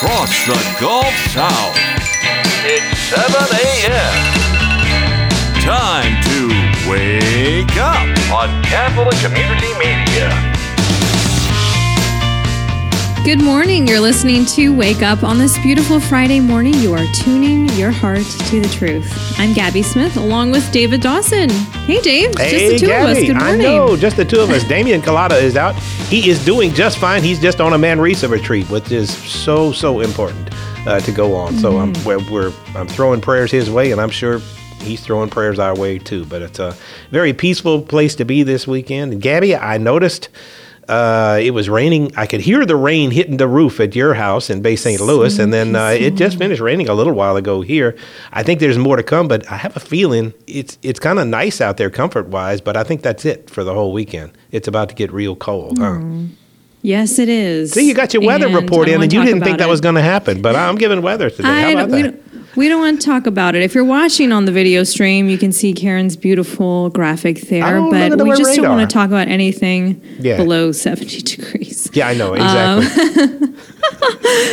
Across the Gulf South. It's 7 a.m. Time to wake up on Catholic Community Media. Good morning. You're listening to Wake Up on this beautiful Friday morning. You are tuning your heart to the truth. I'm Gabby Smith along with David Dawson. Hey, Dave. Hey, just the two Gabby. of us. Good I morning. know, just the two of us. Damian Colada is out. He is doing just fine. He's just on a Manresa retreat, which is so so important uh, to go on. So I'm Mm-hmm. we're, we're I'm throwing prayers his way, and I'm sure he's throwing prayers our way too. But it's a very peaceful place to be this weekend. And Gabby, I noticed. Uh, it was raining. I could hear the rain hitting the roof at your house in Bay St. Louis, and then uh, it just finished raining a little while ago here. I think there's more to come, but I have a feeling it's it's kind of nice out there comfort wise. But I think that's it for the whole weekend. It's about to get real cold, huh? Yes, it is. See, you got your weather And report in, and you didn't think that was going to happen, but I'm giving weather today. I How about that? We don't want to talk about it. If you're watching on the video stream, you can see Karen's beautiful graphic there, but we just don't want to talk about anything Yeah. below 70 degrees. Yeah, I know Um, exactly.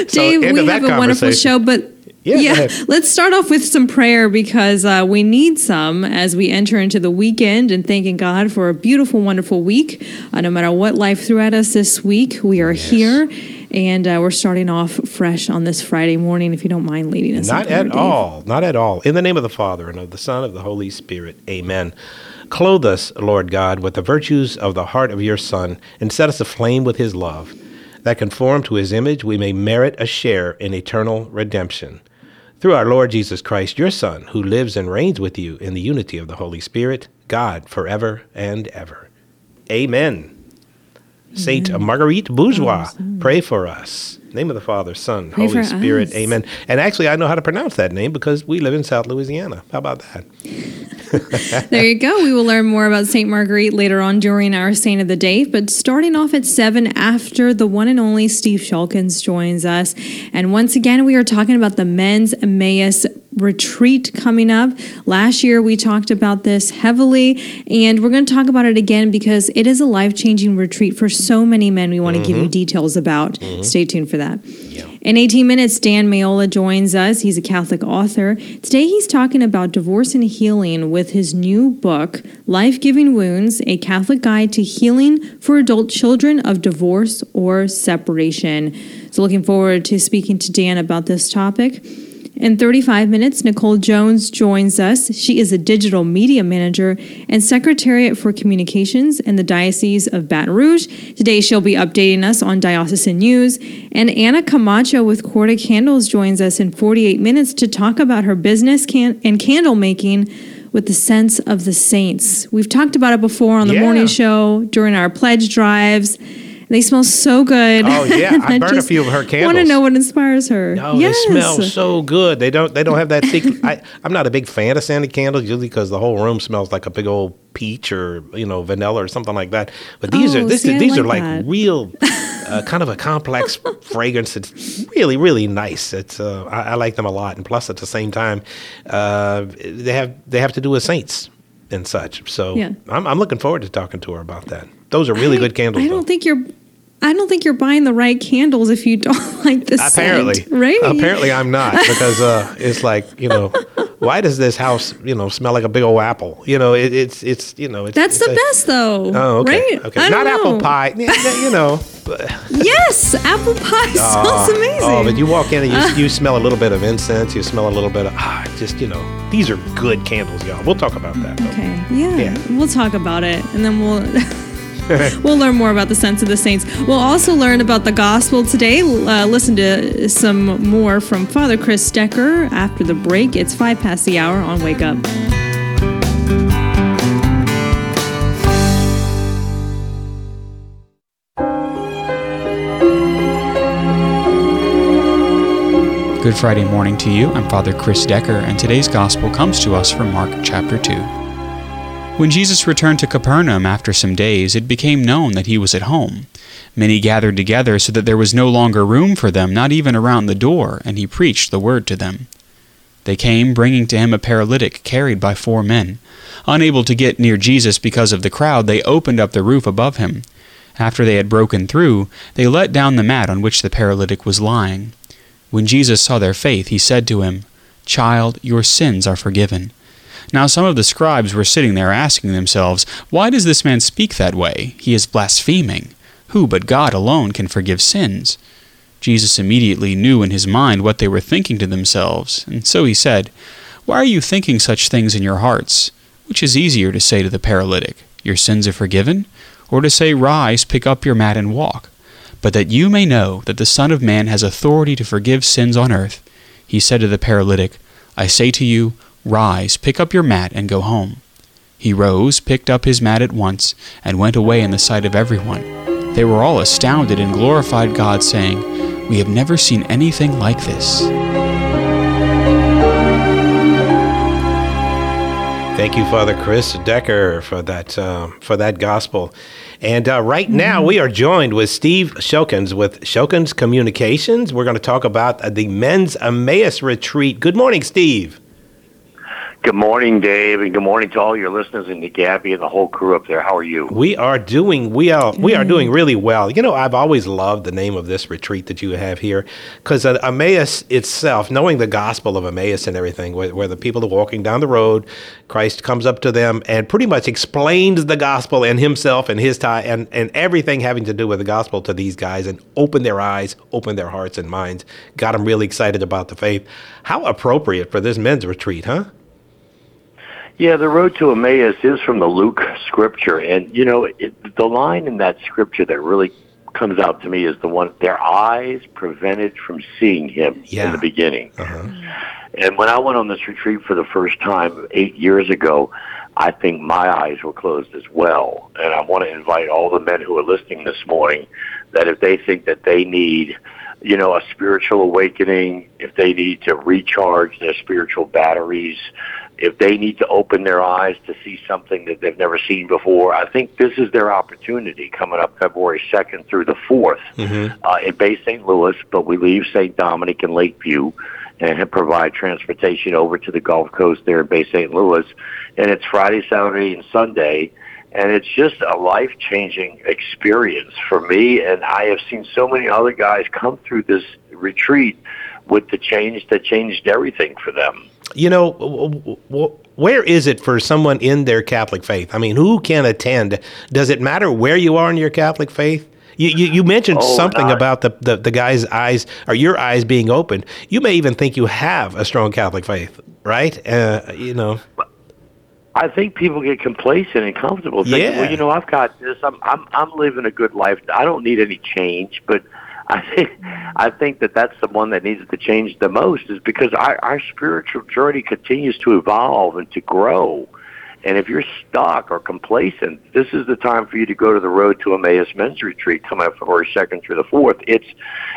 So, Dave, end we have a wonderful show, but Yeah, yeah, let's start off with some prayer because uh, we need some as we enter into the weekend and thanking God for a beautiful, wonderful week. Uh, no matter what life threw at us this week, we are here and uh, we're starting off fresh on this Friday morning. If you don't mind leading us, Not at all. Not at all. In the name of the Father, and of the Son, and of the Holy Spirit. Amen. Clothe us, Lord God, with the virtues of the heart of your Son, and set us aflame with his love, that conform to his image we may merit a share in eternal redemption. Through our Lord Jesus Christ, your Son, who lives and reigns with you in the unity of the Holy Spirit, God, forever and ever. Amen. Saint Marguerite Bourgeoys, pray for us. Name of the Father, Son, Pray Holy Spirit. us. Amen. And actually, I know how to pronounce that name because we live in South Louisiana. How about that? There you go. We will learn more about St. Marguerite later on during our Saint of the Day. But starting off at 7 after the one and only Steve Shulkins joins us. And once again, we are talking about the Men's Emmaus retreat coming up. Last year, we talked about this heavily, and we're going to talk about it again because it is a life changing retreat for so many men we want to give you mm-hmm. details about. Mm-hmm. Stay tuned for that. In 18 minutes, Dan Mayola joins us. He's a Catholic author. Today, he's talking about divorce and healing with his new book, Life Giving Wounds A Catholic Guide to Healing for Adult Children of Divorce or Separation. So, looking forward to speaking to Dan about this topic. In 35 minutes, Nicole Jones joins us. She is a digital media manager and secretariat for communications in the Diocese of Baton Rouge. Today, she'll be updating us on diocesan news. And Anna Camacho with Corda Candles joins us in 48 minutes to talk about her business can- and candle making with the sense of the saints. We've talked about it before on the Yeah. morning show during our pledge drives. They smell so good. Oh, yeah. I burned a few of her candles. I Want to know what inspires her? Oh, yes. they smell so good. They don't. They don't have that secret. I, I'm not a big fan of scented candles usually because the whole room smells like a big old peach or you know vanilla or something like that. But these Oh, are this see, these are like like that. real, uh, kind of a complex fragrance. It's really really nice. It's uh, I, I like them a lot. And plus, at the same time, uh, they have they have to do with saints and such. So Yeah. I'm I'm looking forward to talking to her about that. Those are really I- good candles. I don't think you're. I don't think you're buying the right candles if you don't like the Apparently, scent, right? Apparently, I'm not because uh, it's like you know, why does this house you know smell like a big old apple? You know, it, it's it's you know, it's, That's it's the a- best, though. Oh, okay, Right? okay, I not don't apple know. pie. Yeah, yeah, you know. Yes, apple pie smells amazing. Oh, but you walk in and you, you smell a little bit of incense. You smell a little bit of ah, just you know, these are good candles, y'all. We'll talk about that. Okay, yeah. Yeah. We'll talk about it, and then we'll. we'll learn more about the sense of the saints. We'll also learn about the gospel today. Uh, listen to some more from Father Chris Decker after the break. It's five past the hour on Wake Up. Good Friday morning to you. I'm Father Chris Decker, and today's gospel comes to us from Mark chapter 2. When Jesus returned to Capernaum after some days, it became known that he was at home. Many gathered together so that there was no longer room for them, not even around the door, and he preached the word to them. They came, bringing to him a paralytic carried by four men. Unable to get near Jesus because of the crowd, they opened up the roof above him. After they had broken through, they let down the mat on which the paralytic was lying. When Jesus saw their faith, he said to him, Child, your sins are forgiven. Now some of the scribes were sitting there asking themselves, Why does this man speak that way? He is blaspheming. Who but God alone can forgive sins? Jesus immediately knew in his mind what they were thinking to themselves, and so he said, Why are you thinking such things in your hearts? Which is easier to say to the paralytic, Your sins are forgiven? Or to say, Rise, pick up your mat and walk? But that you may know that the Son of Man has authority to forgive sins on earth, he said to the paralytic, I say to you, Rise, pick up your mat, and go home. He rose, picked up his mat at once, and went away in the sight of everyone. They were all astounded and glorified God, saying, We have never seen anything like this. Thank you, Father Chris Decker, for that uh, for that gospel. And uh, right now, we are joined with Steve Shokens with Shokens Communications. We're going to talk about the Men's Emmaus Retreat. Good morning, Steve. Good morning, Dave, and good morning to all your listeners and to Gabby and the whole crew up there. How are you? We are doing we are we are doing really well. You know, I've always loved the name of this retreat that you have here because uh, Emmaus itself, knowing the gospel of Emmaus and everything, where, where the people are walking down the road, Christ comes up to them and pretty much explains the gospel and himself and his tie and and everything having to do with the gospel to these guys and open their eyes, open their hearts and minds, got them really excited about the faith. How appropriate for this men's retreat, huh? Yeah, the road to Emmaus is from the Luke scripture, and you know it, the line in that scripture that really comes out to me is the one: "Their eyes prevented from seeing Him Yeah. in the beginning." Uh-huh. And when I went on this retreat for the first time eight years ago, I think my eyes were closed as well. And I want to invite all the men who are listening this morning that if they think that they need, you know, a spiritual awakening, if they need to recharge their spiritual batteries, if they need to open their eyes to see something that they've never seen before, I think this is their opportunity coming up February 2nd through the 4th uh, in Bay St. Louis, but we leave St. Dominic and Lakeview and provide transportation over to the Gulf Coast there in Bay St. Louis. And it's Friday, Saturday, and Sunday. And it's just a life changing experience for me. And I have seen so many other guys come through this retreat with the change that changed everything for them. You know, where is it for someone in their Catholic faith? I mean, who can attend? Does it matter where you are in your Catholic faith? You, you, you mentioned Oh, something not- about the, the, the guy's eyes or your eyes being open. You may even think you have a strong Catholic faith, right? Uh, you know, I think people get complacent and comfortable. Thinking, Yeah. Well, you know, I've got this. I'm I'm I'm living a good life. I don't need any change. But I think I think that that's the one that needs to change the most, is because our our spiritual journey continues to evolve and to grow. And if you're stuck or complacent, this is the time for you to go to the Road to Emmaus Men's Retreat coming up February 2nd through the 4th. It's,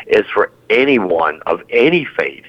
it's for anyone of any faith,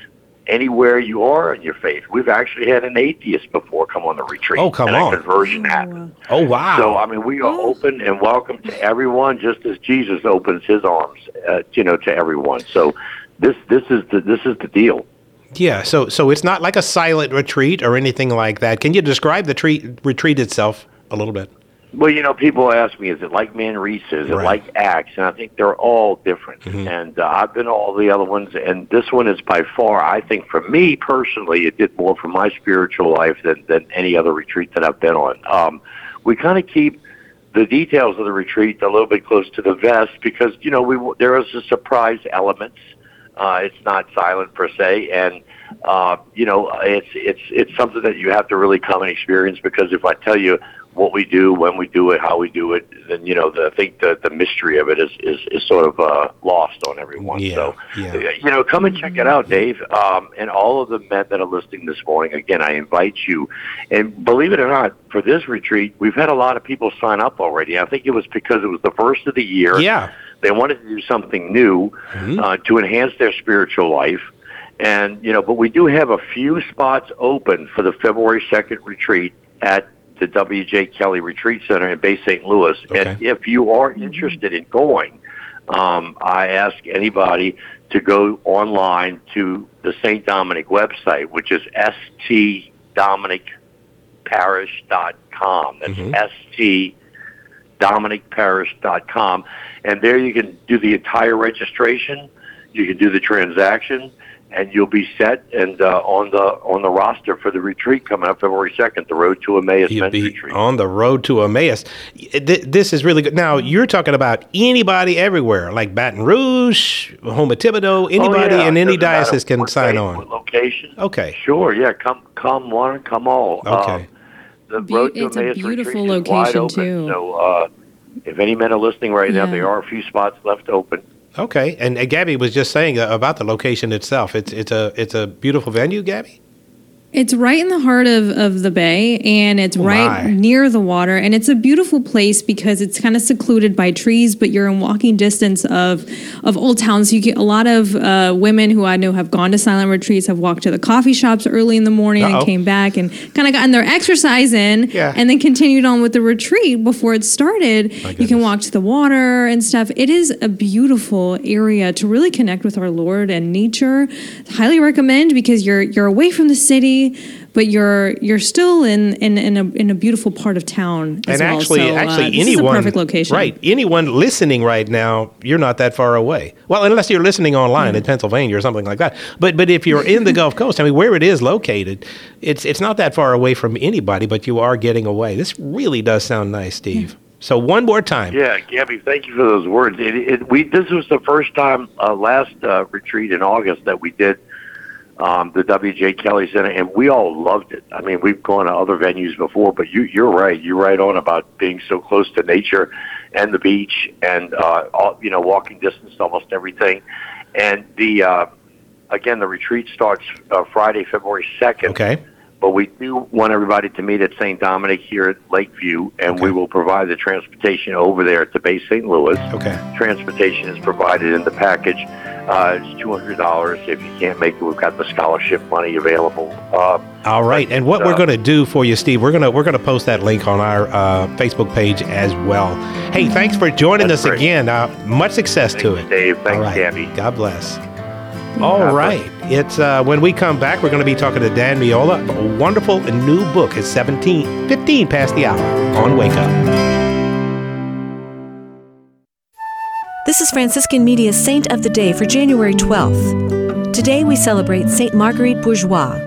anywhere you are in your faith. We've actually had an atheist before come on the retreat. Oh, come and on. a conversion happened. oh wow. So I mean, we are open and welcome to everyone, just as Jesus opens His arms, uh, you know, to everyone. So this this is the this is the deal. yeah, so so it's not like a silent retreat or anything like that. Can you describe the treat, retreat itself a little bit? Well, you know, people ask me, is it like Manresa? Is it Right. like Acts? And I think they're all different. And uh, I've been to all the other ones, and this one is by far, I think, for me personally, it did more for my spiritual life than, than any other retreat that I've been on. Um, we kind of keep the details of the retreat a little bit close to the vest because, you know, we there is a surprise element. Uh, it's not silent per se, and uh, you know, it's it's it's something that you have to really come and experience because if I tell you what we do, when we do it, how we do it, then you know, the, I think the the mystery of it is is, is sort of uh, lost on everyone. Yeah, so, yeah. you know, come and check it out, Dave. Um, and all of the men that are listening this morning, again, I invite you. And believe it or not, for this retreat, we've had a lot of people sign up already. I think it was because it was the first of the year. Yeah. They wanted to do something new uh, to enhance their spiritual life. And you know, but we do have a few spots open for the February second retreat at the W.J. Kelly Retreat Center in Bay St. Louis. Okay. And if you are interested in going, um, I ask anybody to go online to the St. Dominic website, which is stdominicparish.com. That's st dominicparish.com. And there you can do the entire registration, you can do the transaction, and you'll be set and uh, on the on the roster for the retreat coming up February second, the Road to Emmaus You'll Men's be Retreat. on the road to Emmaus. This is really good. Now you're talking about anybody everywhere, like Baton Rouge, home of Thibodeau. Anybody Oh, yeah. in any Doesn't matter diocese can what sign on. What location? Okay. Sure. Yeah. Come. Come one. Come all. Okay. Um, the Be- Road to it's a beautiful retreat is wide location, open. too. So uh, if any men are listening right now, there are a few spots left open. Okay, and, Gabby was just saying about the location itself. It's it's a it's a beautiful venue, Gabby. It's right in the heart of, of the bay and it's Oh, right my. near the water. And it's a beautiful place because it's kind of secluded by trees, but you're in walking distance of, of Old Town. So you get a lot of uh, women who I know have gone to silent retreats, have walked to the coffee shops early in the morning Uh-oh. and came back and kind of gotten their exercise in Yeah. and then continued on with the retreat before it started. You can walk to the water and stuff. It is a beautiful area to really connect with our Lord and nature. Highly recommend because you're you're away from the city, but you're you're still in in, in a in a beautiful part of town as and well. actually, so, uh, actually, this anyone is a perfect location, right? Anyone listening right now, you're not that far away. Well, unless you're listening online in Pennsylvania or something like that. But but if you're in the Gulf Coast, I mean, where it is located, it's it's not that far away from anybody. But you are getting away. This really does sound nice, Steve. So one more time. Yeah, Gabby, thank you for those words. It, it, we this was the first time uh, last uh, retreat in August that we did um, the W.J. Kelly Center, and we all loved it. I mean, we've gone to other venues before, but you, you're right. You're right on about being so close to nature and the beach, and uh, all, you know, walking distance to almost everything. And the uh, again, the retreat starts uh, Friday, February second. Okay. But we do want everybody to meet at St. Dominic here at Lakeview, and we will provide the transportation over there to Bay St. Louis. Okay. Transportation is provided in the package. Uh, it's two hundred dollars. If you can't make it, we've got the scholarship money available. Uh, All right, and what uh, we're going to do for you, Steve, we're gonna we're gonna post that link on our uh, Facebook page as well. Hey, thanks for joining us great. again. Uh, much success to Thanks, it. Dave. Thanks, All right. Gabby. God bless. All God right, it's uh, when we come back, we're going to be talking to Dan Meola. A wonderful new book. It's 17, 15 past the hour on Wake Up. This is Franciscan Media's Saint of the Day for January 12th. Today we celebrate Saint Marguerite Bourgeoys.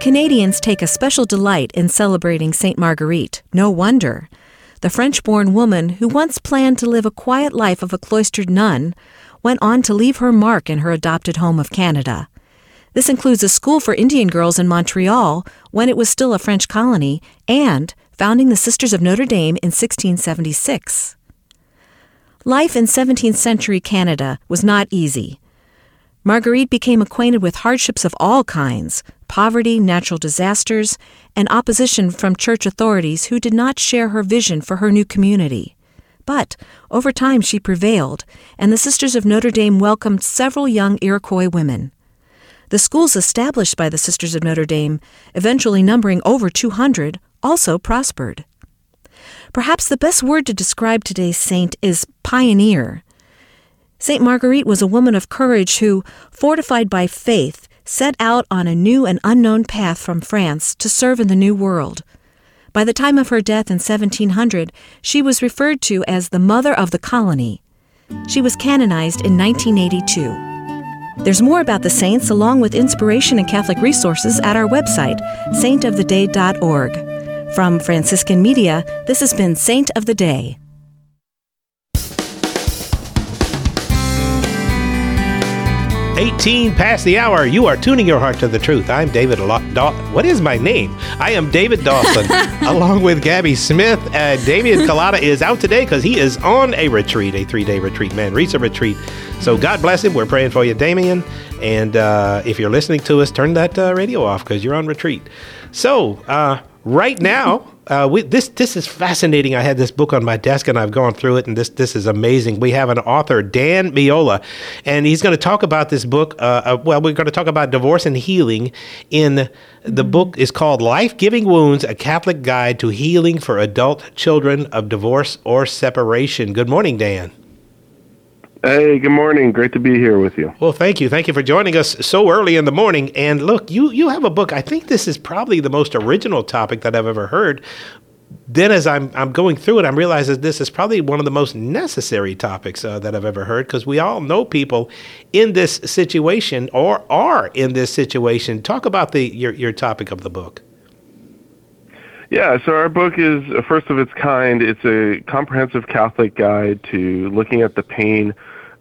Canadians take a special delight in celebrating Saint Marguerite. No wonder. The French born woman who once planned to live a quiet life of a cloistered nun went on to leave her mark in her adopted home of Canada. This includes a school for Indian girls in Montreal when it was still a French colony and founding the Sisters of Notre Dame in 1676. Life in 17th century Canada was not easy. Marguerite became acquainted with hardships of all kinds poverty, natural disasters, and opposition from church authorities who did not share her vision for her new community. But over time she prevailed, and the Sisters of Notre Dame welcomed several young Iroquois women. The schools established by the Sisters of Notre Dame, eventually numbering over 200, also prospered. Perhaps the best word to describe today's saint is pioneer. St. Marguerite was a woman of courage who, fortified by faith, set out on a new and unknown path from France to serve in the New World. By the time of her death in 1700, she was referred to as the Mother of the Colony. She was canonized in 1982. There's more about the saints along with inspiration and Catholic resources at our website, saintoftheday.org. From Franciscan Media, this has been Saint of the Day. 18 past the hour. You are tuning your heart to the truth. I'm David. Lo- Daw- what is my name? I am David Dawson, along with Gabby Smith. Uh, Damian Kalata is out today because he is on a retreat, a three day retreat, Manresa retreat. So God bless him. We're praying for you, Damien. And uh, if you're listening to us, turn that uh, radio off because you're on retreat. So, uh, right now, uh, we, this this is fascinating. I had this book on my desk and I've gone through it, and this this is amazing. We have an author, Dan Meola, and he's going to talk about this book. Uh, uh, well, we're going to talk about divorce and healing. In the book is called "Life Giving Wounds: A Catholic Guide to Healing for Adult Children of Divorce or Separation." Good morning, Dan. Hey, good morning. Great to be here with you. Well, thank you. Thank you for joining us so early in the morning. And look, you you have a book. I think this is probably the most original topic that I've ever heard. Then, as I'm I'm going through it, I'm realizing this is probably one of the most necessary topics uh, that I've ever heard because we all know people in this situation or are in this situation. Talk about the your your topic of the book. Yeah, so our book is a first of its kind. It's a comprehensive Catholic guide to looking at the pain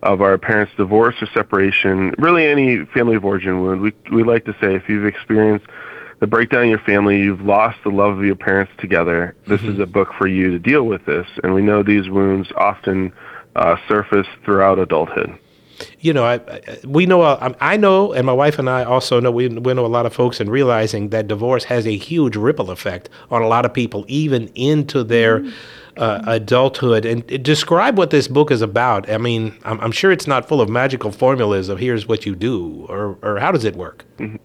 of our parents' divorce or separation, really any family of origin wound. We, we like to say if you've experienced the breakdown in your family, you've lost the love of your parents together, this mm-hmm. is a book for you to deal with this. And we know these wounds often uh, surface throughout adulthood you know, I, I, we know, uh, I know, and my wife and I also know, we, we know a lot of folks in realizing that divorce has a huge ripple effect on a lot of people, even into their mm-hmm uh, adulthood. And describe what this book is about. I mean, I'm, I'm, sure it's not full of magical formulas of here's what you do, or, or how does it work? Mm-hmm.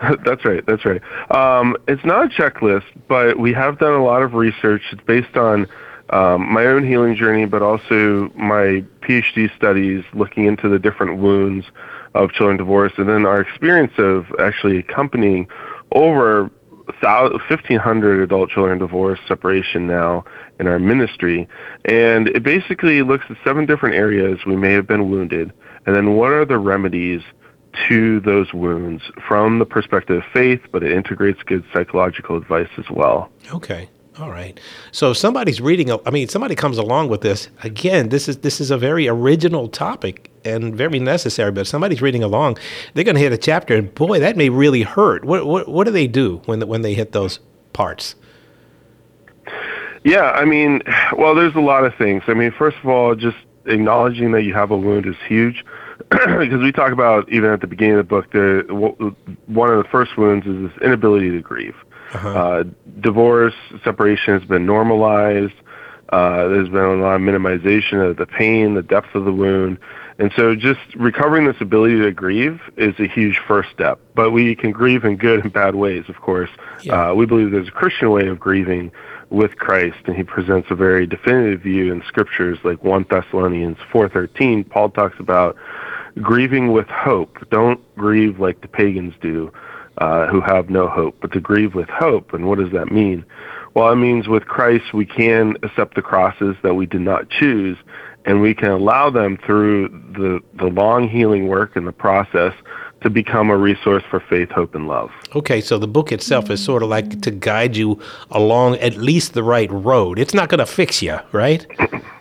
That's right. That's right. Um, it's not a checklist, but we have done a lot of research. It's based on um, my own healing journey, but also my PhD studies looking into the different wounds of children divorced, and then our experience of actually accompanying over 1,500 adult children divorce separation now in our ministry. And it basically looks at seven different areas we may have been wounded, and then what are the remedies to those wounds from the perspective of faith, but it integrates good psychological advice as well. Okay. All right. So somebody's reading, I mean, somebody comes along with this. Again, this is this is a very original topic and very necessary. But somebody's reading along, they're going to hit a chapter, and boy, that may really hurt. What what what do they do when when they hit those parts? Yeah, I mean, well, there's a lot of things. I mean, first of all, just acknowledging that you have a wound is huge because we talk about even at the beginning of the book, the one of the first wounds is this inability to grieve. Uh-huh. Uh, divorce, separation has been normalized. Uh, there's been a lot of minimization of the pain, the depth of the wound. And so just recovering this ability to grieve is a huge first step. But we can grieve in good and bad ways, of course. Yeah. Uh, we believe there's a Christian way of grieving with Christ, and he presents a very definitive view in scriptures like 1 Thessalonians 4.13. Paul talks about grieving with hope. Don't grieve like the pagans do uh, who have no hope, but to grieve with hope. And what does that mean? Well, it means with Christ we can accept the crosses that we did not choose, and we can allow them through the, the long healing work and the process to become a resource for faith, hope, and love. Okay, so the book itself is sort of like to guide you along at least the right road. It's not going to fix you, right?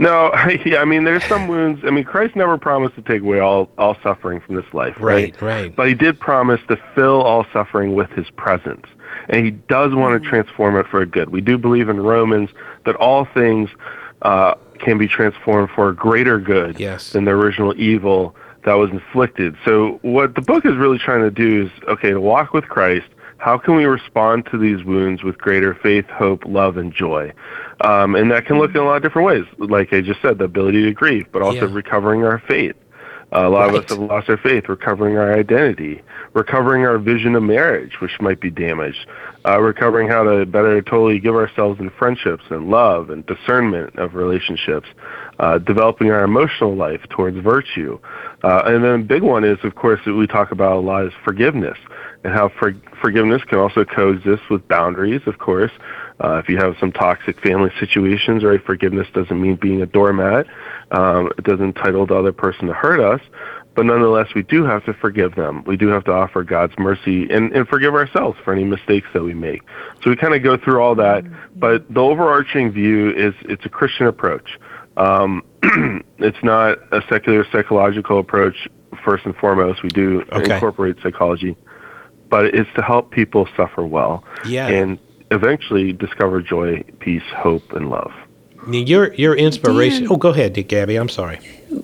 No, yeah, I mean, there's some wounds. I mean, Christ never promised to take away all, all suffering from this life, right? Right, right. But he did promise to fill all suffering with his presence. And he does want to transform it for a good. We do believe in Romans that all things uh, can be transformed for a greater good yes. than the original evil that was inflicted. So what the book is really trying to do is, okay, to walk with Christ, how can we respond to these wounds with greater faith, hope, love, and joy? Um, and that can look in a lot of different ways. Like I just said, the ability to grieve, but also yeah. recovering our faith. Uh, a lot right. of us have lost our faith, recovering our identity, recovering our vision of marriage, which might be damaged, uh, recovering how to better totally give ourselves in friendships and love and discernment of relationships, uh, developing our emotional life towards virtue. Uh, and then a big one is, of course, that we talk about a lot is forgiveness and how for, forgiveness can also coexist with boundaries, of course. Uh, if you have some toxic family situations, right, forgiveness doesn't mean being a doormat. Um, it doesn't entitle the other person to hurt us. But nonetheless, we do have to forgive them. We do have to offer God's mercy and, and forgive ourselves for any mistakes that we make. So we kind of go through all that. But the overarching view is it's a Christian approach. Um, it's not a secular psychological approach, first and foremost. We do okay. incorporate psychology but it's to help people suffer well yeah. and eventually discover joy, peace, hope, and love. Your your inspiration. Dan, oh, go ahead, Gabby. I'm sorry.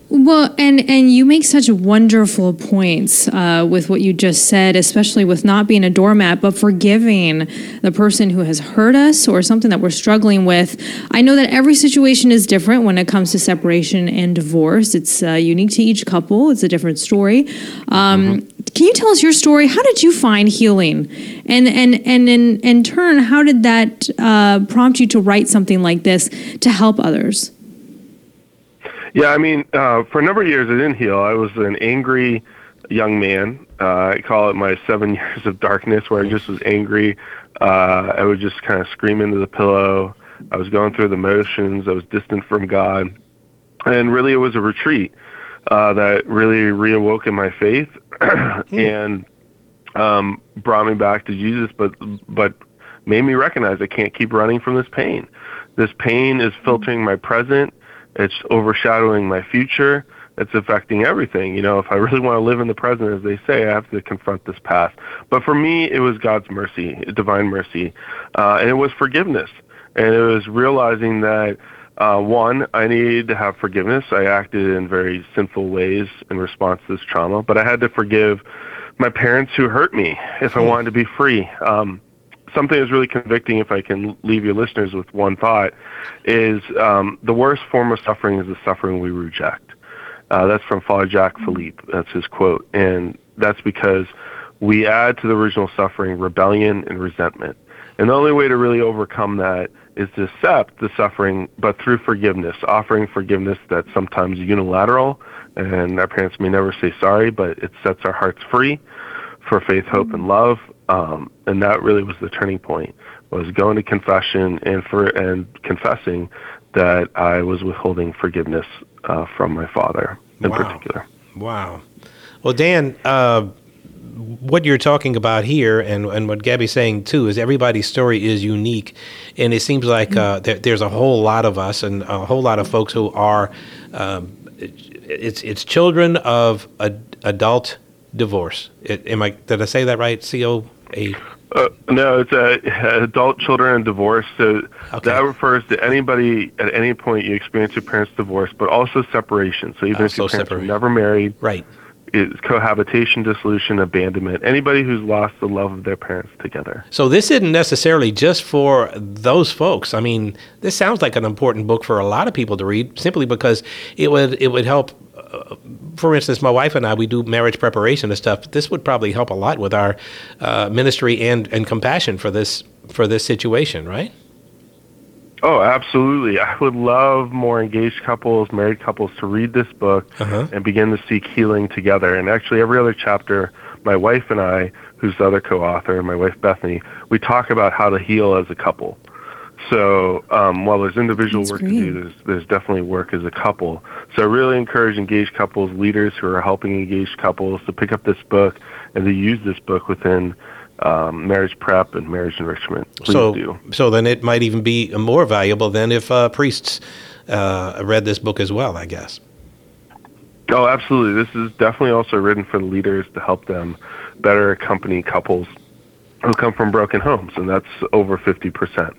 Well, and and you make such wonderful points uh, with what you just said, especially with not being a doormat, but forgiving the person who has hurt us or something that we're struggling with. I know that every situation is different when it comes to separation and divorce. It's uh, unique to each couple. It's a different story. Um, Can you tell us your story? How did you find healing, and and and in in turn, how did that uh, prompt you to write something like this to help others? Yeah, I mean, uh, for a number of years, I didn't heal. I was an angry young man. Uh, I call it my seven years of darkness, where I just was angry. Uh, I would just kind of scream into the pillow. I was going through the motions. I was distant from God, and really, it was a retreat uh, that really reawoke in my faith and um, brought me back to Jesus. But but made me recognize I can't keep running from this pain. This pain is filtering my present it's overshadowing my future. It's affecting everything. You know, if I really want to live in the present, as they say, I have to confront this past. But for me, it was God's mercy, divine mercy, uh, and it was forgiveness, and it was realizing that uh, one, I needed to have forgiveness. I acted in very sinful ways in response to this trauma, but I had to forgive my parents who hurt me if I wanted to be free. Um, something that's really convicting, if I can leave your listeners with one thought, is um, the worst form of suffering is the suffering we reject. Uh, that's from Father Jacques Philippe. That's his quote. And that's because we add to the original suffering rebellion and resentment. And the only way to really overcome that is to accept the suffering, but through forgiveness, offering forgiveness that's sometimes unilateral, and our parents may never say sorry, but it sets our hearts free for faith, hope, and love. Um, and that really was the turning point was going to confession and for and confessing that I was withholding forgiveness uh, from my father in Wow. particular. Wow. Well, Dan, uh, what you're talking about here, and, and what Gabby's saying too, is everybody's story is unique, and it seems like uh, there, there's a whole lot of us and a whole lot of folks who are, um, it's it's children of ad, adult divorce. It, am I did I say that right? C O A. Uh, no, it's uh, adult children and divorce. So Okay. that refers to anybody at any point you experience your parents' divorce, but also separation. So even Ah, if so your parents were separate. never married, Right. It's cohabitation, dissolution, abandonment. Anybody who's lost the love of their parents together. So this isn't necessarily just for those folks. I mean, this sounds like an important book for a lot of people to read, simply because it would it would help. Uh, for instance, my wife and I we do marriage preparation and stuff. This would probably help a lot with our uh, ministry and and compassion for this for this situation, right? Oh, absolutely. I would love more engaged couples, married couples to read this book Uh-huh. and begin to seek healing together. And actually, every other chapter, my wife and I, who's the other co author, and my wife Bethany, we talk about how to heal as a couple. So um, while there's individual That's work great. to do, there's, there's definitely work as a couple. So I really encourage engaged couples, leaders who are helping engaged couples to pick up this book and to use this book within um, marriage prep and marriage enrichment. Please so do. so then it might even be more valuable than if uh, priests uh, read this book as well. I guess. Oh, absolutely. This is definitely also written for the leaders to help them better accompany couples who come from broken homes, and that's over 50%.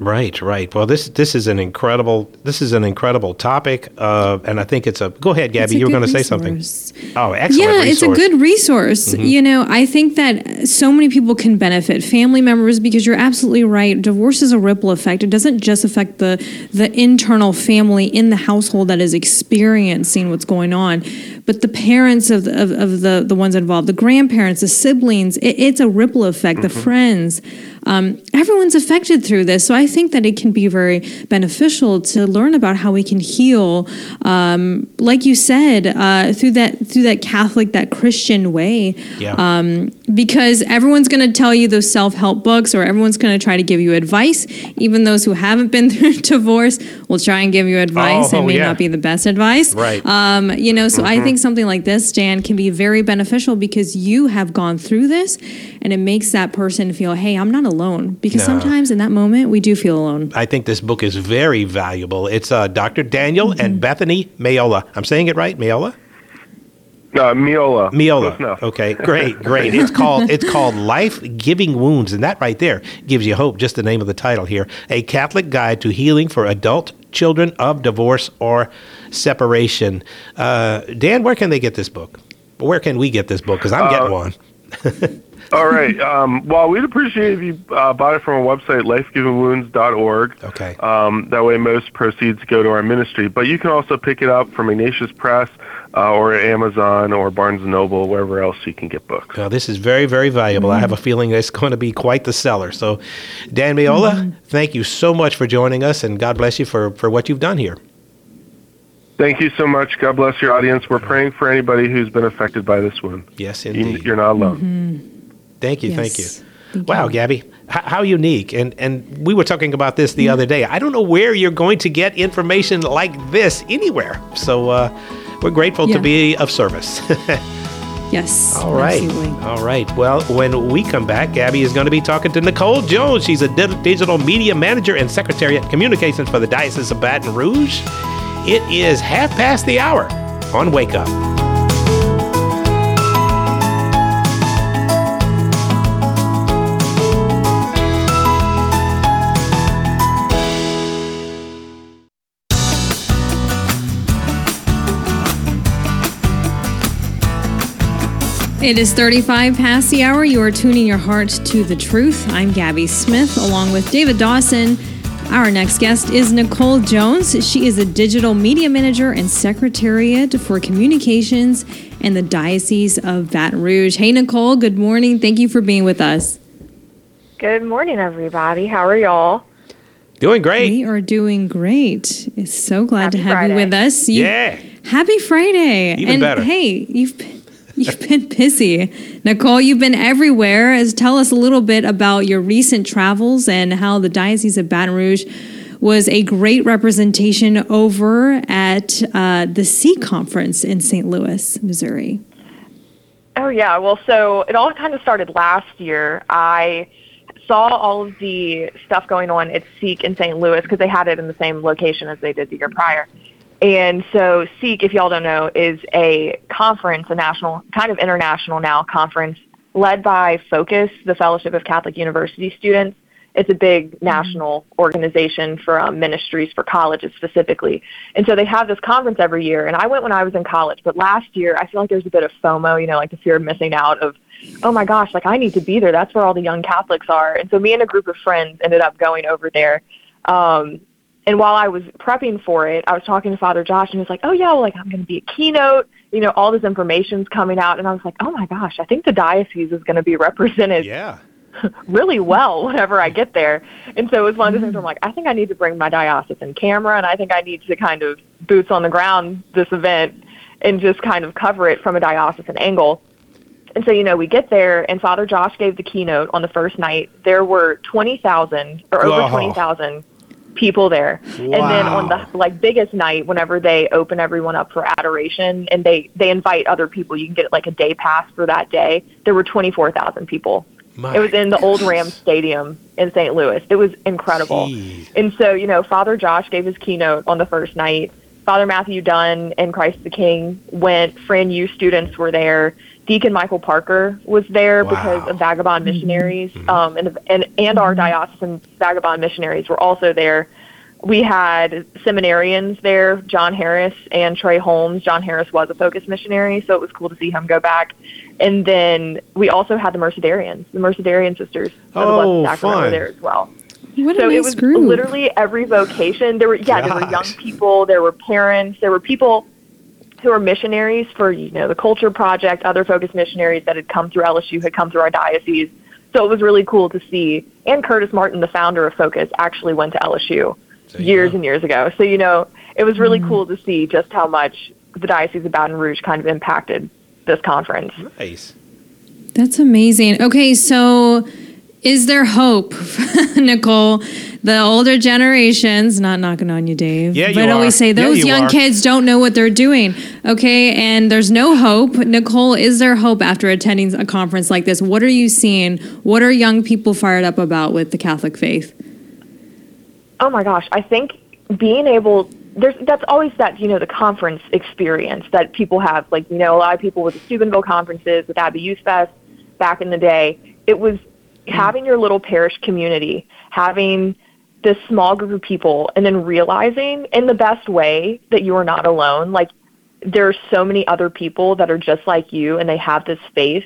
Right, right. Well, this this is an incredible this is an incredible topic, uh, and I think it's a. Go ahead, Gabby. You were going to say something. resource. Oh, excellent! Yeah, it's a good resource. Mm-hmm. You know, I think that so many people can benefit, family members, because you're absolutely right. Divorce is a ripple effect. It doesn't just affect the the internal family in the household that is experiencing what's going on, but the parents of the, of, of the the ones involved, the grandparents, the siblings. It, it's a ripple effect. The friends. Um, everyone's affected through this, so I think that it can be very beneficial to learn about how we can heal, um, like you said, uh, through that through that Catholic, that Christian way. Yeah. Um, because everyone's going to tell you those self help books, or everyone's going to try to give you advice. Even those who haven't been through divorce will try and give you advice. Oh, it may yeah. not be the best advice. Right. Um, you know, so I think something like this, Dan, can be very beneficial because you have gone through this, and it makes that person feel, hey, I'm not alone. Because No. sometimes in that moment, we do feel alone. I think this book is very valuable. It's uh, Dr. Daniel Mm-hmm. and Bethany Mayola. I'm saying it right, Mayola. Uh, Meola. Meola. Okay, great, great. It's called it's called Life Giving Wounds, and that right there gives you hope. Just the name of the title here: A Catholic Guide to Healing for Adult children of divorce or separation. Uh, Dan, where can they get this book? Where can we get this book? Because I'm getting one. All right. Um, well, we'd appreciate if you uh, bought it from our website, lifegivingwounds.org. Okay. Um, that way, most proceeds go to our ministry. But you can also pick it up from Ignatius Press uh, or Amazon or Barnes & Noble, wherever else you can get books. Now, this is very, very valuable. I have a feeling it's going to be quite the seller. So, Dan Meola, thank you so much for joining us, and God bless you for, for what you've done here. Thank you so much. God bless your audience. We're praying for anybody who's been affected by this one. Yes, You, indeed. you're not alone. Thank you, thank you. Yes. Thank wow, you. Gabby, h- how unique! And and we were talking about this the other day. I don't know where you're going to get information like this anywhere. So uh, we're grateful to be of service. Yes. All right, Absolutely. all right. Well, when we come back, Gabby is going to be talking to Nicole Jones. She's a di- digital media manager and secretary at communications for the Diocese of Baton Rouge. It is half past the hour on Wake Up. It is 35 past the hour. You are tuning your heart to the truth. I'm Gabby Smith, along with David Dawson. Our next guest is Nicole Jones. She is a digital media manager and secretariat for communications in the Diocese of Baton Rouge. Hey, Nicole, good morning. Thank you for being with us. Good morning, everybody. How are y'all? Doing great. We are doing great. It's so glad to Happy have you with us. You- Yeah. Happy Friday. Even and better. hey, you've been, you've been busy. Nicole, you've been everywhere. As tell us a little bit about your recent travels and how the Diocese of Baton Rouge was a great representation over at uh, the Seek conference in St. Louis, Missouri. Oh, yeah. Well, so it all kind of started last year. I saw all of the stuff going on at Seek in St. Louis because they had it in the same location as they did the year prior. And so Seek, if y'all don't know, is a conference, a national, kind of international now conference led by Focus, the Fellowship of Catholic University Students. It's a big national organization for um, ministries for colleges specifically. And so they have this conference every year. And I went when I was in college, but last year I feel like there's a bit of FOMO, you know, like the fear of missing out of, oh my gosh, like I need to be there. That's where all the young Catholics are. And so me and a group of friends ended up going over there. Um, and while I was prepping for it, I was talking to Father Josh, and he was like, "Oh yeah, well, like I'm going to be a keynote. You know, all this information's coming out." And I was like, "Oh my gosh, I think the diocese is going to be represented Yeah. really well whenever I get there." And so it was one of those things where I'm mm-hmm. like, "I think I need to bring my diocesan camera, and I think I need to kind of boots on the ground this event and just kind of cover it from a diocesan angle." And so, you know, we get there, and Father Josh gave the keynote on the first night. There were 20,000 or over 20,000 people there. And then on the like biggest night, whenever they open everyone up for adoration and they they invite other people, you can get like a day pass for that day. There were 24,000 people. My it was in the old Rams Stadium in St. Louis. It was incredible. Jeez. And so, you know, Father Josh gave his keynote on the first night. Father Matthew Dunn and Christ the King went. Fran U students were there. Deacon Michael Parker was there Wow. because of Vagabond Missionaries, um, and, and and our diocesan Vagabond Missionaries were also there. We had seminarians there, John Harris and Trey Holmes. John Harris was a focus missionary, so it was cool to see him go back. And then we also had the Mercedarians, the Mercedarian sisters of the Oh, Blessed Sacrament were there as well What so nice it was group. literally every vocation. There were yeah, there were young people, there were parents, there were people who are missionaries for you know the Culture Project, other focus missionaries that had come through LSU, had come through our diocese. So it was really cool to see. And Curtis Martin, the founder of Focus, actually went to LSU There you years go. and years ago. So you know it was really mm-hmm. cool to see just how much the Diocese of Baton Rouge kind of impacted this conference. Nice. That's amazing. Okay, so is there hope, Nicole? The older generations, not knocking on you, Dave, Yeah, you but always are. say Yeah, those you young are. kids don't know what they're doing. Okay, and there's no hope. Nicole, is there hope after attending a conference like this? What are you seeing? What are young people fired up about with the Catholic faith? Oh my gosh, I think being able there's that's always that you know the conference experience that people have. Like you know, a lot of people with the Steubenville conferences, with Abbey Youth Fest back in the day. It was Mm-hmm. having your little parish community, having this small group of people and then realizing in the best way that you are not alone. Like there are so many other people that are just like you and they have this faith.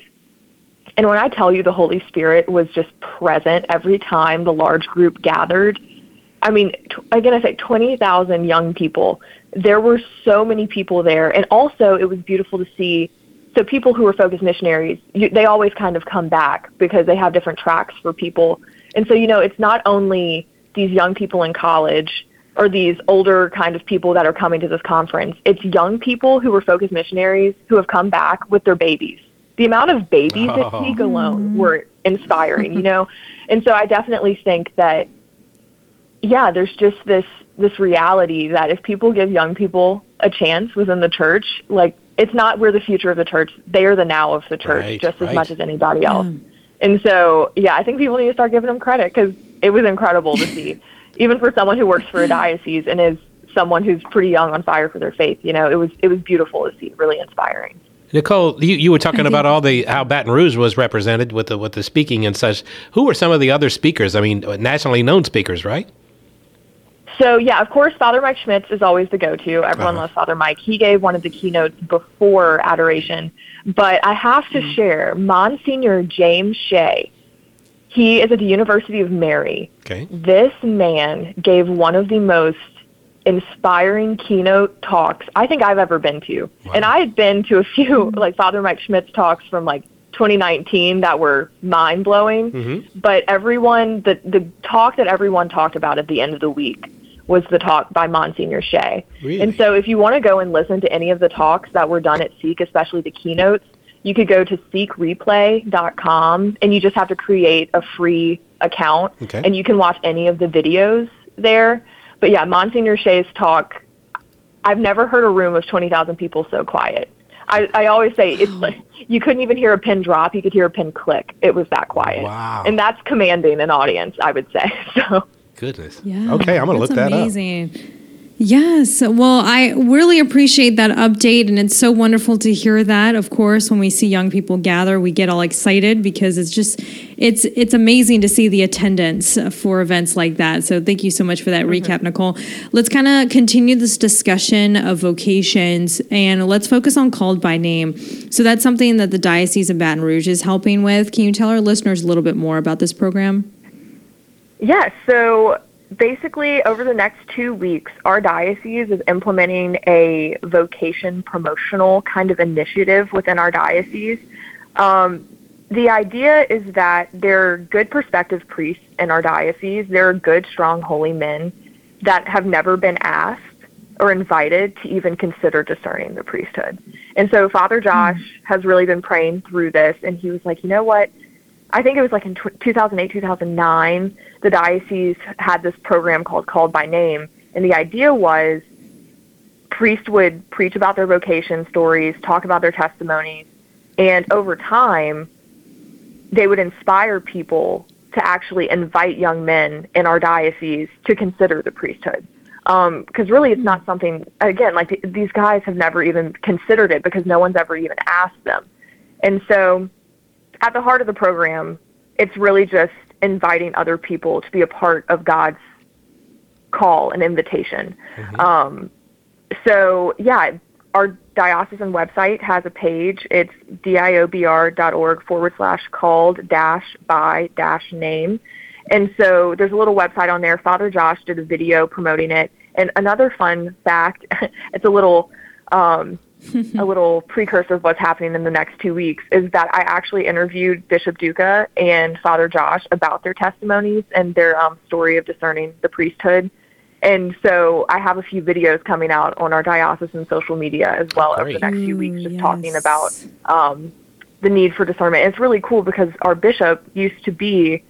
And when I tell you the Holy Spirit was just present every time the large group gathered, I mean, again, I say 20,000 young people. There were so many people there. And also, it was beautiful to see. So, people who are focused missionaries, you, they always kind of come back because they have different tracks for people. And so, you know, it's not only these young people in college or these older kind of people that are coming to this conference. It's young people who were focused missionaries who have come back with their babies. The amount of babies Oh. at Seek alone mm-hmm. were inspiring, you know? And so I definitely think that yeah, there's just this this reality that if people give young people a chance within the church, like it's not we're the future of the church. They are the now of the church Right, just right. as much as anybody else. And so, yeah, I think people need to start giving them credit because it was incredible to see, even for someone who works for a diocese and is someone who's pretty young on fire for their faith. You know, it was it was beautiful to see, really inspiring. Nicole, you, you were talking about all the how Baton Rouge was represented with the with the speaking and such. Who were some of the other speakers? I mean, nationally known speakers, right? So yeah, of course, Father Mike Schmitz is always the go-to. Everyone Uh-huh. loves Father Mike. He gave one of the keynotes before adoration, but I have to share Monsignor James Shea. He is at the University of Mary. Okay. This man gave one of the most inspiring keynote talks I think I've ever been to. And I had been to a few like Father Mike Schmitz talks from like 2019 that were mind blowing. But everyone, the the talk that everyone talked about at the end of the week was the talk by Monsignor Shea. Really? And so if you want to go and listen to any of the talks that were done at Seek, especially the keynotes, you could go to seekreplay.com and you just have to create a free account Okay. and you can watch any of the videos there. But yeah, Monsignor Shea's talk, I've never heard a room of 20,000 people so quiet. I, I always say it's like you couldn't even hear a pin drop, you could hear a pin click. It was that quiet. Wow. And that's commanding an audience, I would say. So Goodness. Yeah. Okay, I'm gonna look that up. amazing. Yes. Well, I really appreciate that update. And it's so wonderful to hear that. Of course, when we see young people gather, we get all excited because it's just, it's, it's amazing to see the attendance for events like that. So thank you so much for that recap, mm-hmm. Nicole. Let's kind of continue this discussion of vocations and let's focus on called by name. So that's something that the Diocese of Baton Rouge is helping with. Can you tell our listeners a little bit more about this program? Yes. So basically, over the next two weeks, our diocese is implementing a vocation promotional kind of initiative within our diocese. Um, the idea is that there are good prospective priests in our diocese. There are good, strong, holy men that have never been asked or invited to even consider discerning the priesthood. And so Father Josh has really been praying through this, and he was like, you know what? I think it was like in tw 2008, 2009, the diocese had this program called Called by Name. And the idea was priests would preach about their vocation stories, talk about their testimonies, and over time, they would inspire people to actually invite young men in our diocese to consider the priesthood. Um, because really, it's not something, again, like th- these guys have never even considered it because no one's ever even asked them. And so, at the heart of the program, it's really just inviting other people to be a part of God's call and invitation. Um, so, yeah, our diocesan website has a page. It's diobr.org forward slash called dash by dash name. And so there's a little website on there. Father Josh did a video promoting it. And another fun fact, it's a little um, a little precursor of what's happening in the next two weeks is that I actually interviewed Bishop Duca and Father Josh about their testimonies and their um, story of discerning the priesthood. And so I have a few videos coming out on our diocesan social media as well over the next few weeks, just talking yes. about um, the need for discernment. It's really cool because our bishop used to be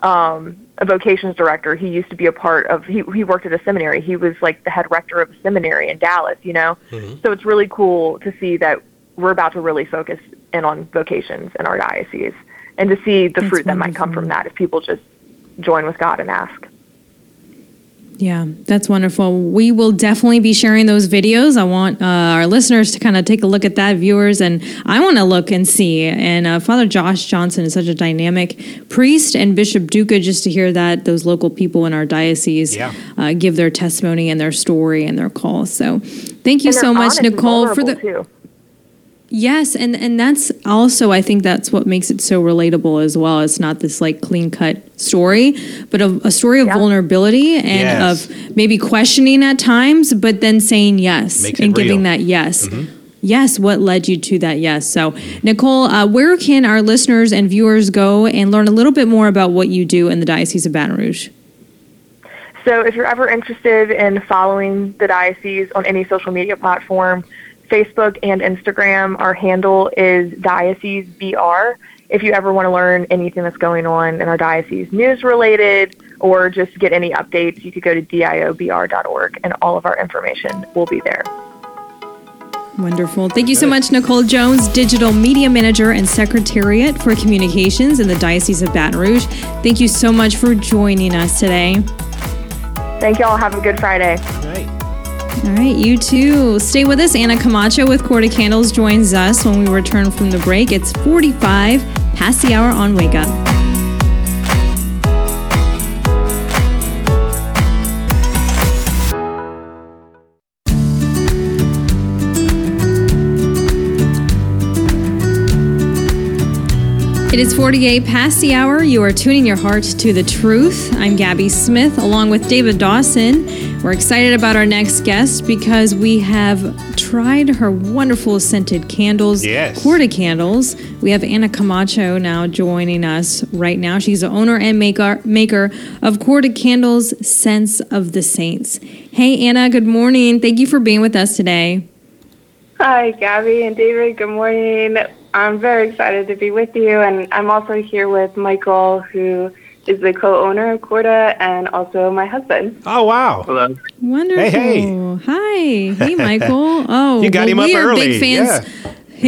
um, a vocations director. He used to be a part of. He he worked at a seminary. He was like the head rector of a seminary in Dallas. You know, mm-hmm. so it's really cool to see that we're about to really focus in on vocations in our diocese, and to see the That's fruit that might come from that if people just join with God and ask. Yeah, that's wonderful. We will definitely be sharing those videos. I want uh, our listeners to kind of take a look at that, viewers, and I want to look and see. And uh, Father Josh Johnson is such a dynamic priest, and Bishop Duca, just to hear that those local people in our diocese Yeah. uh, give their testimony and their story and their call. So, thank you so much, Nicole, for the. too. Yes, and and that's also I think that's what makes it so relatable as well. It's not this like clean cut story, but a, a story of Yeah. vulnerability and Yes. of maybe questioning at times, but then saying yes Makes and giving real. Mm-hmm. that yes. Yes, what led you to that yes? So, Nicole, uh, where can our listeners and viewers go and learn a little bit more about what you do in the Diocese of Baton Rouge? So if you're ever interested in following the diocese on any social media platform, Facebook and Instagram, our handle is DioceseBR. If you ever want to learn anything that's going on in our diocese, news related, or just get any updates, you could go to diobr.org and all of our information will be there. Wonderful. Thank you so much, Nicole Jones, Digital Media Manager and Secretariat for Communications in the Diocese of Baton Rouge. Thank you so much for joining us today. Thank y'all. Have a good Friday. All right, you too. Stay with us. Anna Camacho with Corda Candles joins us when we return from the break. It's 45 past the hour on Wake Up. It is 48 past the hour. You are tuning your heart to the truth. I'm Gabby Smith along with David Dawson. We're excited about our next guest because we have tried her wonderful scented candles, Yes. Corda candles. We have Anna Camacho now joining us right now. She's the owner and maker maker of Corda Candles Scents of the Saints. Hey Anna, good morning. Thank you for being with us today. Hi, Gabby and David. Good morning. I'm very excited to be with you, and I'm also here with Michael, who is the co-owner of Corda and also my husband. Oh wow. Hello. Wonderful. Hey, hey. Hi. Hey, Michael. Oh, You got well, him up we are early. big fans. Yeah.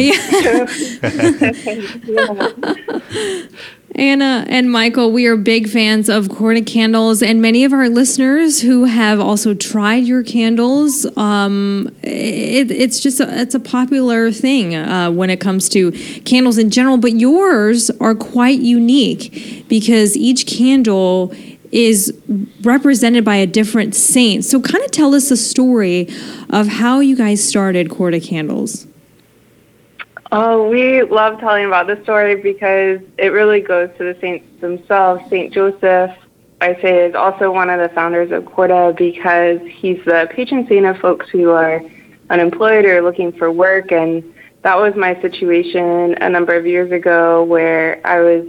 Anna and Michael, we are big fans of Corda candles, and many of our listeners who have also tried your candles. Um, it, it's just a, it's a popular thing uh, when it comes to candles in general, but yours are quite unique because each candle is represented by a different saint. So, kind of tell us the story of how you guys started Corda candles. Oh, we love telling about this story because it really goes to the saints themselves. Saint Joseph, I say, is also one of the founders of Corda because he's the patron saint of folks who are unemployed or looking for work. And that was my situation a number of years ago where I was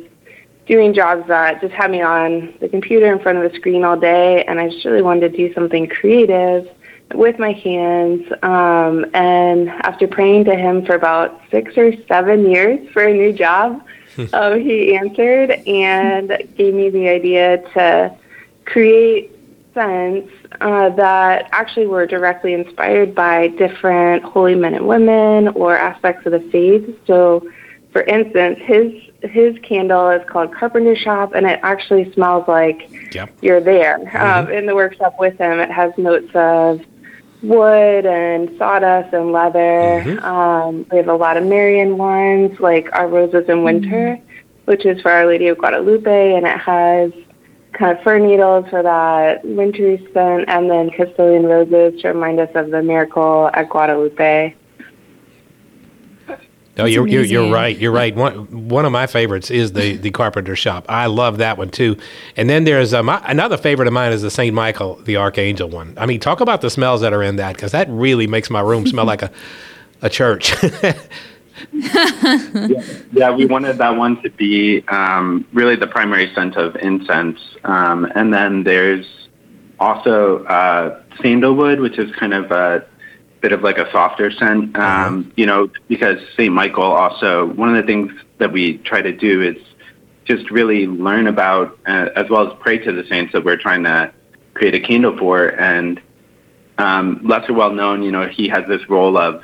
doing jobs that just had me on the computer in front of the screen all day, and I just really wanted to do something creative with my hands. Um, and after praying to him for about six or seven years for a new job, um, he answered and gave me the idea to create scents uh, that actually were directly inspired by different holy men and women or aspects of the faith. So, for instance, his his candle is called Carpenter Shop, and it actually smells like Yep. you're there um, in the workshop with him. It has notes of wood and sawdust and leather. Um, we have a lot of Marian ones, like Our Roses in Winter, which is for Our Lady of Guadalupe, and it has kind of fir needles for that wintry scent, and then Castilian roses to remind us of the miracle at Guadalupe. No, you're, you're you're right. You're right. One one of my favorites is the the carpenter shop. I love that one too. And then there's um, another favorite of mine is the Saint Michael, the Archangel one. I mean, talk about the smells that are in that because that really makes my room smell like a a church. yeah, we wanted that one to be um, really the primary scent of incense. Um, and then there's also uh, sandalwood, which is kind of a bit of like a softer scent. Um, You know, because St. Michael also, one of the things that we try to do is just really learn about, uh, as well as pray to the saints that we're trying to create a candle for. And um, lesser well known, you know, he has this role of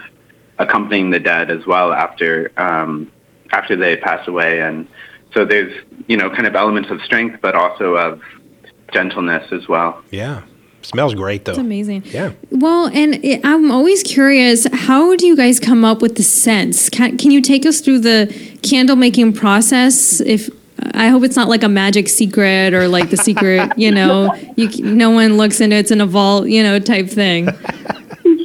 accompanying the dead as well after um, after they pass away, and so there's you know kind of elements of strength, but also of gentleness as well. yeah. Smells great though. It's amazing. Yeah. Well, and it, I'm always curious, how do you guys come up with the scents? Can, can you take us through the candle making process? If I hope it's not like a magic secret or like the secret, you know, you, no one looks into it's in a vault, you know, type thing.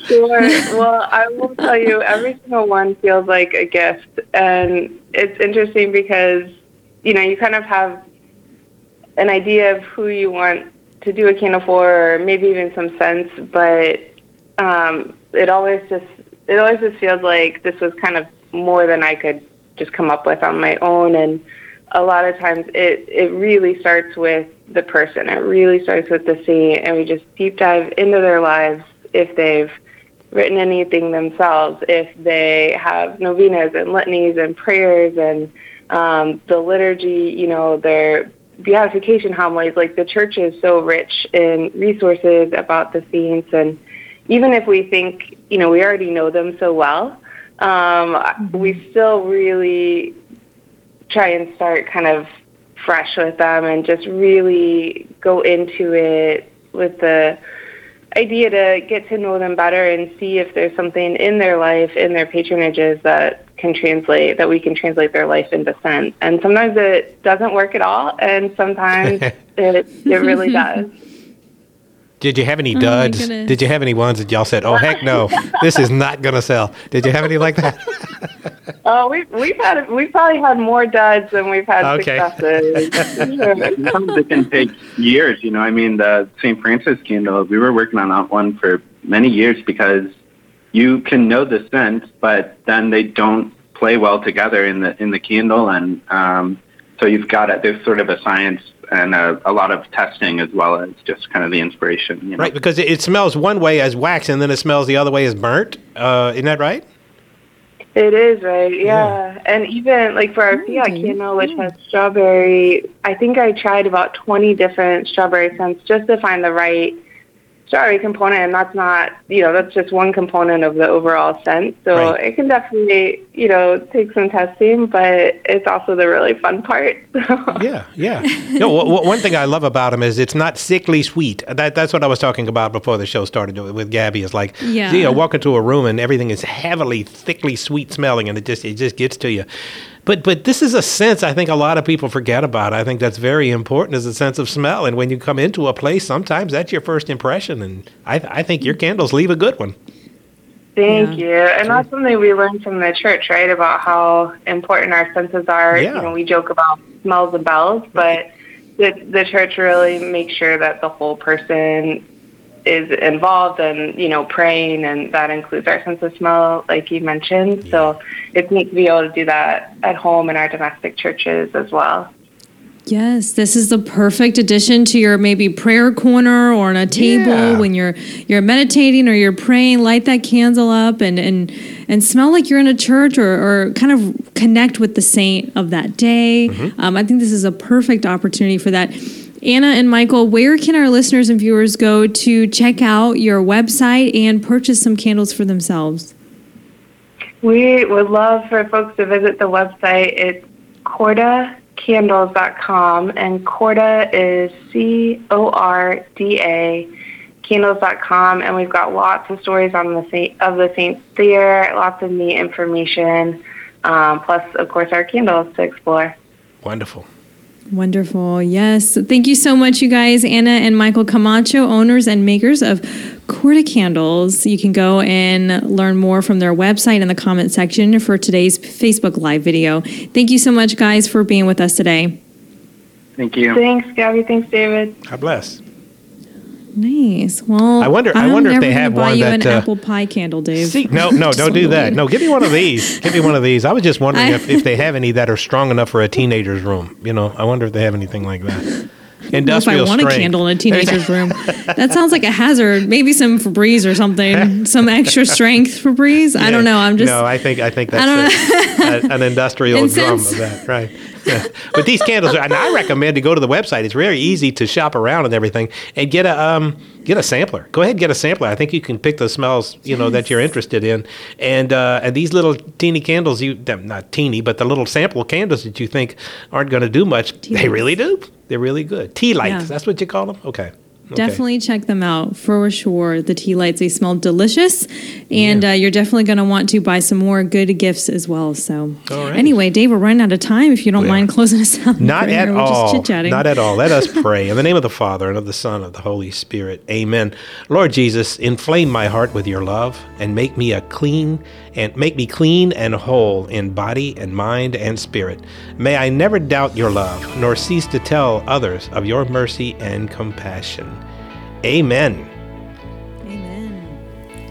Sure. Well, I will tell you, every single one feels like a gift. And it's interesting because, you know, you kind of have an idea of who you want to do a candle for, or maybe even some sense, but um, it always just it always just feels like this was kind of more than I could just come up with on my own. And a lot of times, it it really starts with the person. It really starts with the saint, and we just deep dive into their lives if they've written anything themselves, if they have novenas and litanies and prayers and um, the liturgy, you know, their beatification homilies. Like the church is so rich in resources about the saints, and even if we think, you know, we already know them so well, um, we still really try and start kind of fresh with them and just really go into it with the idea to get to know them better and see if there's something in their life, in their patronages that can translate, that we can translate their life into scents. And sometimes it doesn't work at all, and sometimes it, it really does. Did you have any my duds? goodness. Did you have any ones that y'all said, "Oh heck no, this is not gonna sell"? Did you have any like that? Oh, we've we've had we've probably had more duds than we've had Okay. successes. Sometimes it can take years. You know, I mean, the St. Francis candle, we were working on that one for many years because you can know the scent, but then they don't play well together in the in the candle, and um, so you've got it. There's sort of a science and a, a lot of testing as well as just kind of the inspiration. You know? Right, because it, it smells one way as wax, and then it smells the other way as burnt. Uh, isn't that right? It is right, yeah. And even like for our fiat candle, which has strawberry, I think I tried about twenty different strawberry scents just to find the right strawberry component, and that's not, you know, that's just one component of the overall scent. So Right. it can definitely, you know, take some testing, but it's also the really fun part. Yeah, yeah. No, w- w- one thing I love about them is it's not sickly sweet. That that's what I was talking about before the show started with- with Gabby. Is like, Yeah. you know, walk into a room and everything is heavily, thickly sweet smelling, and it just it just gets to you. But but this is a sense I think a lot of people forget about. I think that's very important is a sense of smell. And when you come into a place, sometimes that's your first impression. And I I think your candles leave a good one. Thank you. And that's something we learned from the church, right? About how important our senses are. Yeah. You know, we joke about smells and bells, but the the church really makes sure that the whole person is involved and, you know, praying and that includes our sense of smell, like you mentioned. So it's neat to be able to do that at home in our domestic churches as well. Yes, this is the perfect addition to your maybe prayer corner or on a table Yeah. when you're you're meditating or you're praying. Light that candle up and and and smell like you're in a church or, or kind of connect with the saint of that day. Mm-hmm. Um, I think this is a perfect opportunity for that. Anna and Michael, where can our listeners and viewers go to check out your website and purchase some candles for themselves? We would love for folks to visit the website. It's cordacandles.com, and Corda is C O R D A candles.com, and we've got lots of stories on the saint, of the saints there, lots of neat information, um, plus, of course, our candles to explore. Wonderful. Wonderful. Yes. Thank you so much, you guys. Anna and Michael Camacho, owners and makers of Corda Candles. You can go and learn more from their website in the comment section for today's Facebook Live video. Thank you so much, guys, for being with us today. Thank you. Thanks, Gabby. Thanks, David. God bless. Nice. Well, I wonder- I wonder if they have buy one you that, an uh, apple pie candle, Dave. See, no, no, don't do that. No, give me one of these. Give me one of these. I was just wondering I- if, if they have any that are strong enough for a teenager's room. You know, I wonder if they have anything like that. I don't if Industrial I want strength. a candle in a teenager's room. That sounds like a hazard. Maybe some Febreze or something. Some extra strength Febreze. I don't know. I'm just. no. I think I think I that's a, a, an industrial drum of that, right? Yeah. But these candles, are, and I recommend to go to the website. It's very easy to shop around and everything, and get a um, get a sampler. Go ahead, and get a sampler. I think you can pick the smells you know that you're interested in, and uh, and these little teeny candles, you not teeny, but the little sample candles that you think aren't going to do much, they lights. really do. They're really good. Tea lights. Yeah. That's what you call them. Okay. Definitely check them out for sure. The tea lights, they smell delicious. And uh, you're definitely going to want to buy some more good gifts as well. So, right. anyway, Dave, we're running out of time. If you don't We mind closing us out. Not at We're all. Just chit-chatting. Not at all. Let us pray. In the name of the Father, and of the Son, and of the Holy Spirit. Amen. Lord Jesus, inflame my heart with your love and make me a clean and make me clean and whole in body and mind and spirit. May I never doubt your love, nor cease to tell others of your mercy and compassion. Amen.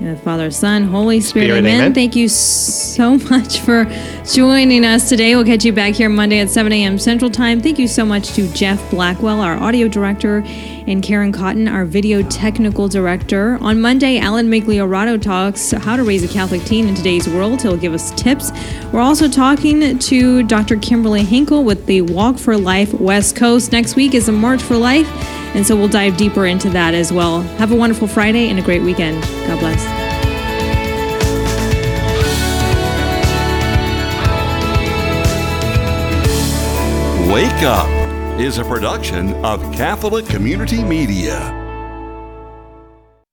Yeah, Father, Son, Holy Spirit, Spirit, amen. amen. Thank you so much for joining us today. We'll catch you back here Monday at 7 a.m. Central Time. Thank you so much to Jeff Blackwell, our audio director, and Karen Cotton, our video technical director. On Monday, Alan Migliorato talks how to raise a Catholic teen in today's world. He'll give us tips. We're also talking to Dr. Kimberly Hinkle with the Walk for Life West Coast. Next week is a March for Life. And so we'll dive deeper into that as well. Have a wonderful Friday and a great weekend. God bless. Wake Up is a production of Catholic Community Media.